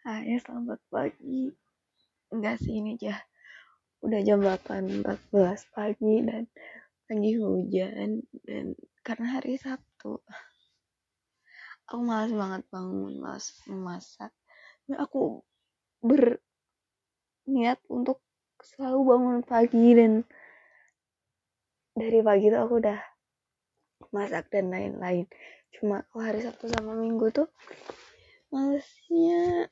Ya selamat pagi. Enggak sih ini aja. Udah jam 8.14 pagi dan lagi hujan dan karena hari Sabtu. Aku malas banget bangun, malas memasak. Dan aku berniat untuk selalu bangun pagi dan dari pagi tuh aku udah masak dan lain-lain. Cuma kalau hari Sabtu sama Minggu tuh malesnya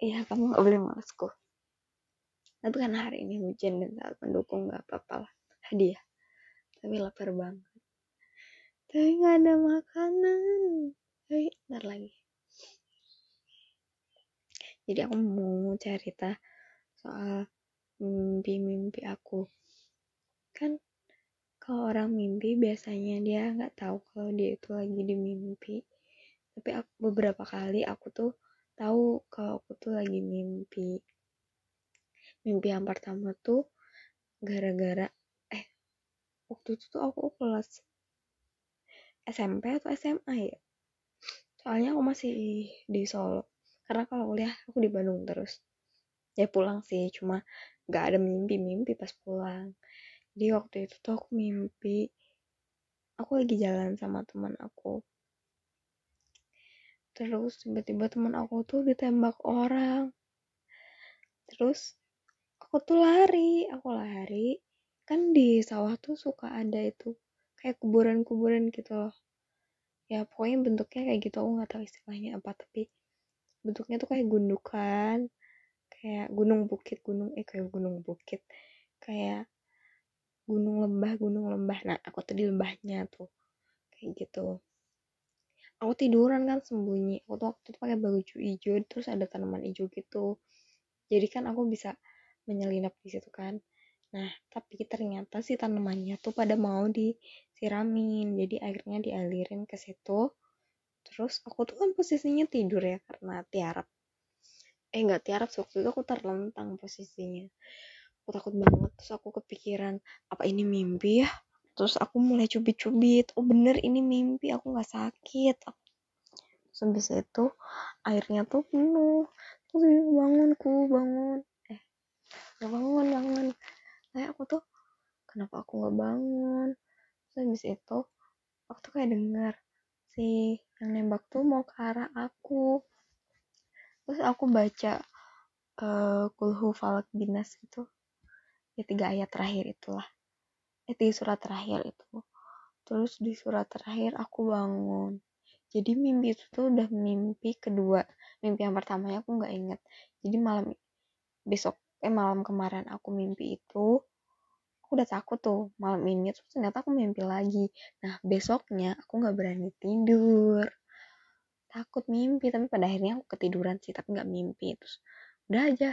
iya kamu gak boleh malesku tapi karena hari ini hujan dan sangat mendukung gak apa-apa lah. Hadiah. Tapi lapar banget. Tapi gak ada makanan. Tapi ntar lagi. Jadi aku mau cerita soal mimpi-mimpi aku. Kan kalau orang mimpi biasanya dia nggak tahu kalau dia itu lagi di mimpi. Tapi aku, beberapa kali aku tuh tahu kalau aku tuh lagi mimpi. Mimpi yang pertama tuh gara-gara eh waktu itu tuh aku kelas SMP atau SMA ya? Soalnya aku masih di Solo. Karena kalau kuliah aku di Bandung terus. Ya pulang sih cuma gak ada mimpi-mimpi pas pulang. Jadi waktu itu tuh aku mimpi aku lagi jalan sama teman aku terus tiba-tiba teman aku tuh ditembak orang. Terus aku tuh lari. Aku lari. Kan di sawah tuh suka ada itu kayak kuburan-kuburan gitu loh. Ya pokoknya bentuknya kayak gitu. Aku nggak tahu istilahnya apa tapi bentuknya tuh kayak gundukan. Kayak gunung bukit gunung eh kayak gunung bukit. Kayak gunung lembah gunung lembah. Nah aku tuh di lembahnya tuh. Kayak gitu aku tiduran kan sembunyi. Aku tuh waktu itu pakai baju hijau terus ada tanaman hijau gitu. Jadi kan aku bisa menyelinap di situ kan. Nah tapi ternyata si tanamannya tuh pada mau disiramin. Jadi akhirnya dialirin ke situ. Terus aku tuh kan posisinya tidur ya karena tiarap. Eh nggak tiarap waktu itu aku terlentang posisinya. Aku takut banget terus aku kepikiran apa ini mimpi ya terus aku mulai cubit-cubit oh bener ini mimpi aku nggak sakit. Terus habis itu airnya tuh penuh. Terus bangunku bangun eh nggak bangun bangun. Kayak aku tuh kenapa aku nggak bangun? Terus habis itu aku tuh kayak dengar si yang nembak tuh mau ke arah aku. Terus aku baca uh, kulhu falak binas gitu. Ya tiga ayat terakhir itulah di surat terakhir itu. Terus di surat terakhir aku bangun. Jadi mimpi itu tuh udah mimpi kedua. Mimpi yang pertamanya aku nggak inget jadi malam besok eh malam kemarin aku mimpi itu aku udah takut tuh. Malam ini terus ternyata aku mimpi lagi. Nah besoknya aku nggak berani tidur. Takut mimpi tapi pada akhirnya aku ketiduran sih tapi nggak mimpi. Terus udah aja.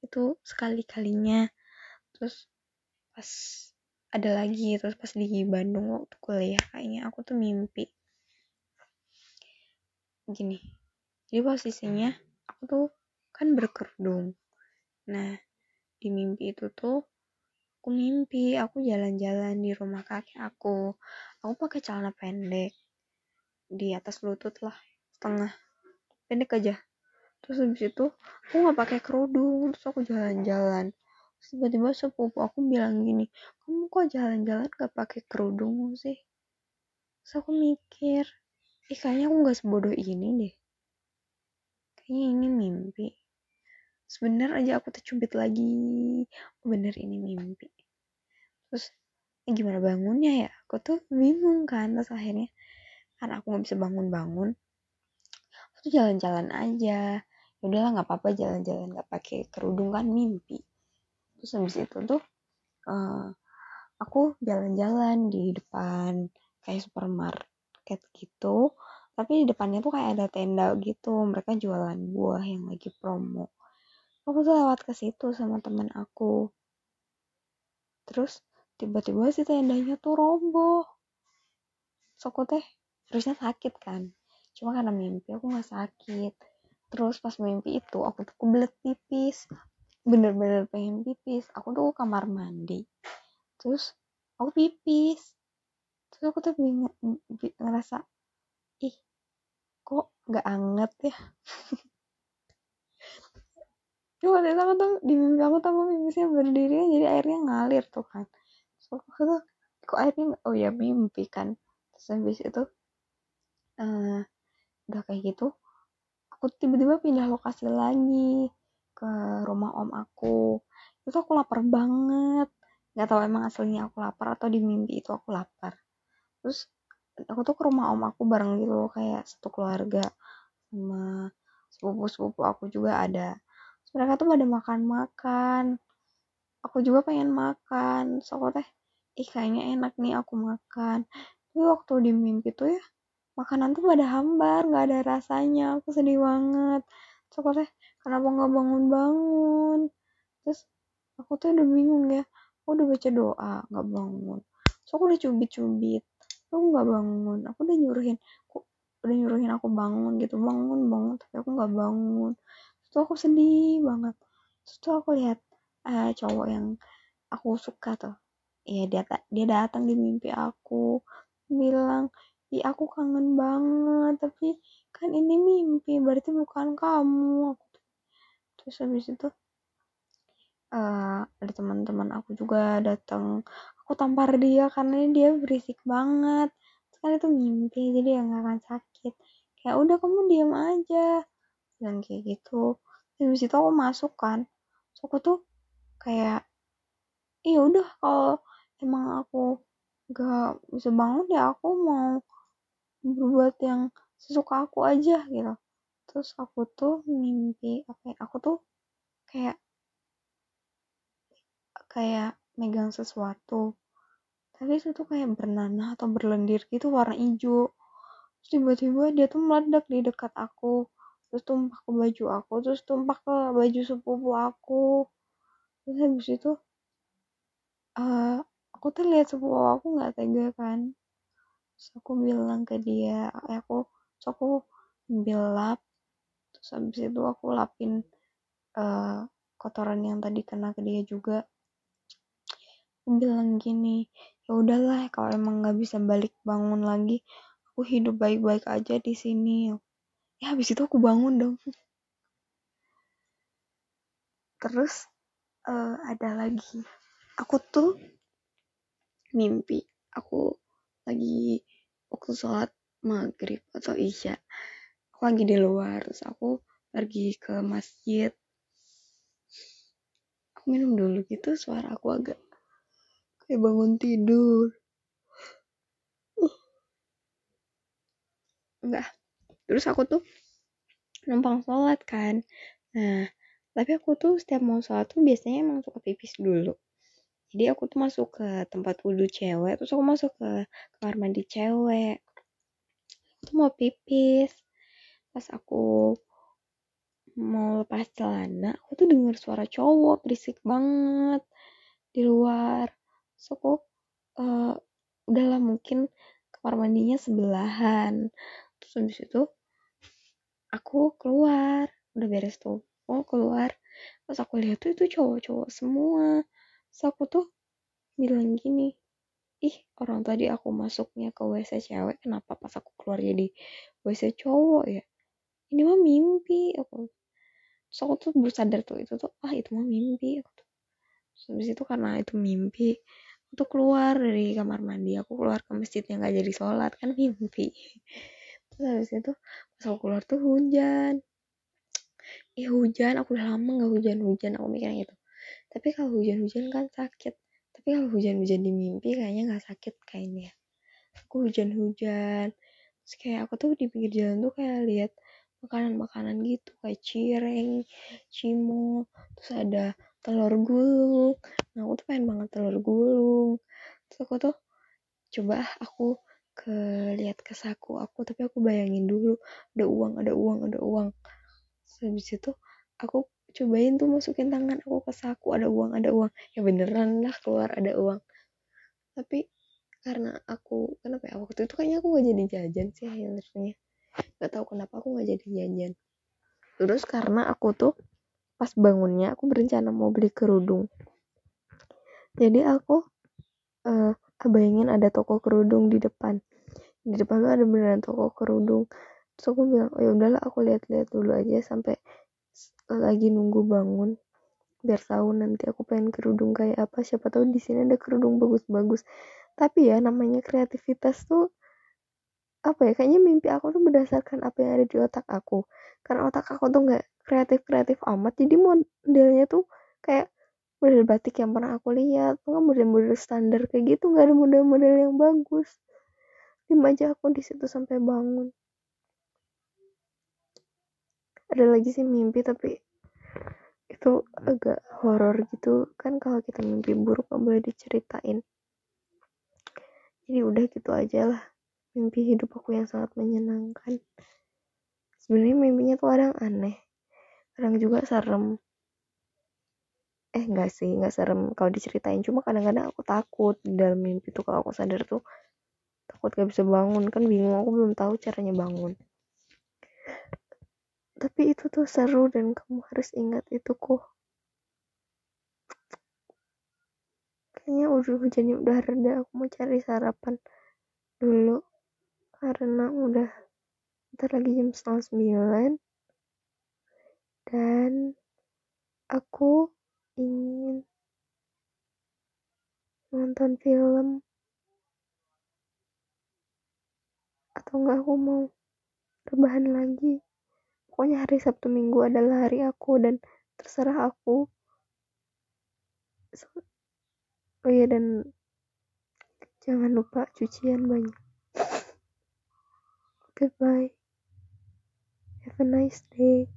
Itu sekali kalinya terus pas ada lagi terus pas di Bandung waktu kuliah kayaknya aku tuh mimpi. Gini jadi posisinya aku tuh kan berkerudung. Nah di mimpi itu tuh aku mimpi aku jalan-jalan di rumah kakek aku. Aku pakai celana pendek di atas lutut lah setengah pendek aja. Terus habis itu aku nggak pakai kerudung terus aku jalan-jalan tiba-tiba sepupu aku bilang gini kamu kok jalan-jalan gak pakai kerudung sih? Terus aku mikir ih kayaknya aku gak sebodoh ini deh. Kayaknya ini mimpi. Sebener aja aku tercubit lagi. Bener ini mimpi. Terus eh, gimana bangunnya ya? Aku tuh bingung kan terus akhirnya kan aku nggak bisa bangun-bangun aku tuh jalan-jalan aja. Ya udahlah nggak apa-apa jalan-jalan nggak pakai kerudung kan mimpi terus habis itu tuh uh, aku jalan-jalan di depan kayak supermarket gitu. Tapi di depannya tuh kayak ada tenda gitu mereka jualan buah yang lagi promo. Aku tuh lewat ke situ sama teman aku. Terus tiba-tiba si tendanya tuh roboh. So aku teh harusnya sakit kan. Cuma karena mimpi aku nggak sakit. Terus pas mimpi itu aku tuh kebelet pipis bener-bener pengen pipis. Aku tuh kamar mandi. Terus aku pipis. Terus aku tuh bingung ngerasa ih kok nggak anget ya? Ya waktu itu aku tuh di mimpi aku tuh mimpinya berdiri jadi airnya ngalir tuh kan. So aku tuh kok airnya oh ya mimpi kan. Terus habis itu uh, udah kayak gitu aku tiba-tiba pindah lokasi lagi ke rumah om aku. Itu aku lapar banget. Nggak tahu emang aslinya aku lapar atau di mimpi itu aku lapar. Terus aku tuh ke rumah om aku bareng gitu kayak satu keluarga sama sepupu-sepupu aku juga ada. Terus mereka tuh pada makan-makan. Aku juga pengen makan. So aku teh ih kayaknya enak nih aku makan. Tapi waktu di mimpi tuh ya makanan tuh pada hambar nggak ada rasanya. Aku sedih banget. So aku teh kenapa nggak bangun-bangun? Terus aku tuh udah bingung ya. Aku udah baca doa nggak bangun. So aku udah cubit-cubit. Aku nggak bangun. Aku udah nyuruhin aku udah nyuruhin aku bangun gitu. Bangun bangun tapi aku nggak bangun. Terus aku sedih banget. Terus tuh aku lihat uh, cowok yang aku suka tuh. Iya dia dia datang di mimpi aku. Bilang Ih, aku kangen banget tapi kan ini mimpi berarti bukan kamu. Aku terus habis itu uh, ada teman-teman aku juga datang. Aku tampar dia karena dia berisik banget. Kan itu mimpi jadi ya nggak akan sakit. Kayak udah kamu diam aja. Dan kayak gitu. Habis itu aku masuk kan. So aku tuh kayak iya udah kalau emang aku gak bisa bangun ya aku mau berbuat yang sesuka aku aja gitu terus aku tuh mimpi apa ya, aku tuh kayak kayak megang sesuatu tapi itu tuh kayak bernanah atau berlendir gitu warna hijau. Terus tiba-tiba dia tuh meledak di dekat aku terus tumpah ke baju aku terus tumpah ke baju sepupu aku. Terus habis itu uh, aku tuh lihat sepupu aku nggak tega kan. Terus aku bilang ke dia aku terus aku ambil lap terus habis itu aku lapin uh, kotoran yang tadi kena ke dia juga. Aku bilang gini ya udahlah kalau emang nggak bisa balik bangun lagi aku hidup baik-baik aja di sini. Ya habis itu aku bangun dong. Terus uh, ada lagi. Aku tuh mimpi. Aku lagi waktu sholat maghrib atau isya aku lagi di luar terus aku pergi ke masjid. Aku minum dulu gitu suara aku agak kayak bangun tidur. Enggak. Terus aku tuh numpang sholat kan. Nah tapi aku tuh setiap mau sholat tuh biasanya emang suka pipis dulu. Jadi aku tuh masuk ke tempat wudhu cewek terus aku masuk ke kamar mandi cewek. Aku tuh mau pipis pas aku mau lepas celana aku tuh denger suara cowok berisik banget di luar. So aku uh, udahlah mungkin kamar mandinya sebelahan. Terus habis itu aku keluar udah beres tuh aku keluar. Pas aku lihat tuh itu cowok-cowok semua. Terus aku tuh bilang gini ih orang tadi aku masuknya ke WC cewek kenapa pas aku keluar jadi WC cowok ya ini mah mimpi aku terus aku tuh baru sadar tuh itu tuh ah itu mah mimpi aku tuh. Terus habis itu karena itu mimpi untuk keluar dari kamar mandi aku keluar ke masjid yang gak jadi sholat kan mimpi. Terus habis itu pas aku keluar tuh hujan. Ih hujan aku udah lama gak hujan-hujan aku mikirnya gitu. Tapi kalau hujan-hujan kan sakit. Tapi kalau hujan-hujan di mimpi kayaknya gak sakit kayaknya. Aku hujan-hujan terus kayak aku tuh di pinggir jalan tuh kayak lihat makanan-makanan gitu kayak cireng, cimol, terus ada telur gulung. Nah aku tuh pengen banget telur gulung. Terus aku tuh coba aku ke lihat ke saku aku tapi aku bayangin dulu ada uang ada uang ada uang. Terus habis itu aku cobain tuh masukin tangan aku ke saku ada uang ada uang. Ya beneran lah keluar ada uang. Tapi karena aku kenapa ya waktu itu kayaknya aku gak jadi jajan sih akhirnya gak tahu kenapa aku gak jadi jajan terus karena aku tuh pas bangunnya aku berencana mau beli kerudung. Jadi aku uh, bayangin ada toko kerudung di depan. Di depan tuh ada beneran toko kerudung. Terus aku bilang oh ya udahlah aku lihat-lihat dulu aja sampai lagi nunggu bangun biar tahu nanti aku pengen kerudung kayak apa. Siapa tahu di sini ada kerudung bagus-bagus. Tapi ya namanya kreativitas tuh apa ya kayaknya mimpi aku tuh berdasarkan apa yang ada di otak aku. Karena otak aku tuh nggak kreatif kreatif amat jadi modelnya tuh kayak model batik yang pernah aku lihat nggak model-model standar kayak gitu nggak ada model-model yang bagus. Lima aja aku di situ sampai bangun. Ada lagi sih mimpi tapi itu agak horor gitu. Kan kalau kita mimpi buruk nggak boleh diceritain. Jadi udah gitu aja lah mimpi hidup aku yang sangat menyenangkan. Sebenarnya mimpinya tuh kadang aneh. Kadang juga serem. Eh enggak sih enggak serem kalau diceritain. Cuma kadang-kadang aku takut dalam mimpi tuh. Kalau aku sadar tuh takut gak bisa bangun. Kan bingung aku belum tahu caranya bangun. Tapi itu tuh seru dan kamu harus ingat itu kok kayaknya udah hujannya udah reda. Aku mau cari sarapan dulu karena udah ntar lagi jam setengah sembilan. Dan aku ingin nonton film. Atau enggak aku mau rebahan lagi. Pokoknya hari Sabtu Minggu adalah hari aku dan terserah aku. Oh iya dan jangan lupa cucian banyak goodbye. Have a nice day